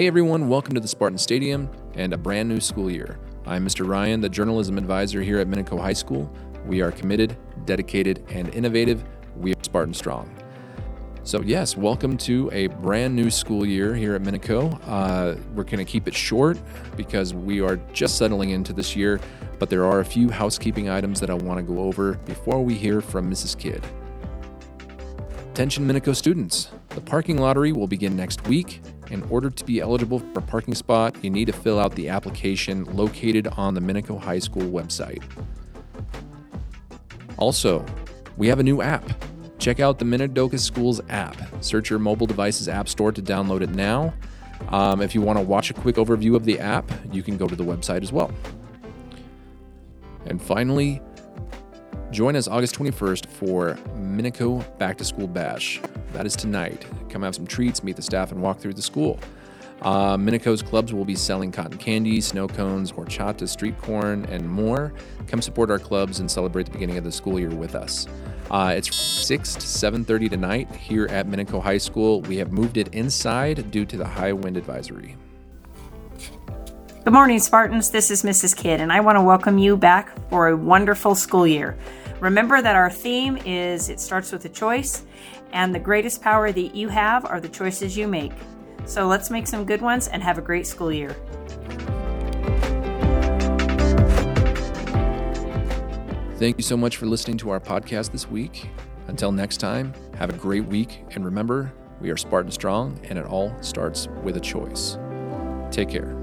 Hey everyone, welcome to the Spartan Stadium and a brand new school year. I'm Mr. Ryan, the journalism advisor here at Minico High School. We are committed, dedicated, and innovative. We are Spartan Strong. So, yes, welcome to a brand new school year here at Minico. Uh, we're going to keep it short because we are just settling into this year, but there are a few housekeeping items that I want to go over before we hear from Mrs. Kidd. Attention Minico students, the parking lottery will begin next week. In order to be eligible for a parking spot, you need to fill out the application located on the Minico High School website. Also, we have a new app. Check out the Minidoka Schools app. Search your mobile device's app store to download it now. Um, if you want to watch a quick overview of the app, you can go to the website as well. And finally, join us August 21st for Minico Back to School Bash. That is tonight. Come have some treats, meet the staff, and walk through the school. Uh, Minico's clubs will be selling cotton candy, snow cones, horchata, street corn, and more. Come support our clubs and celebrate the beginning of the school year with us. Uh, it's 6 to 7.30 tonight here at Minico High School. We have moved it inside due to the high wind advisory. Good morning, Spartans. This is Mrs. Kidd, and I want to welcome you back for a wonderful school year. Remember that our theme is It Starts with a Choice, and the greatest power that you have are the choices you make. So let's make some good ones and have a great school year. Thank you so much for listening to our podcast this week. Until next time, have a great week, and remember, we are Spartan Strong, and it all starts with a choice. Take care.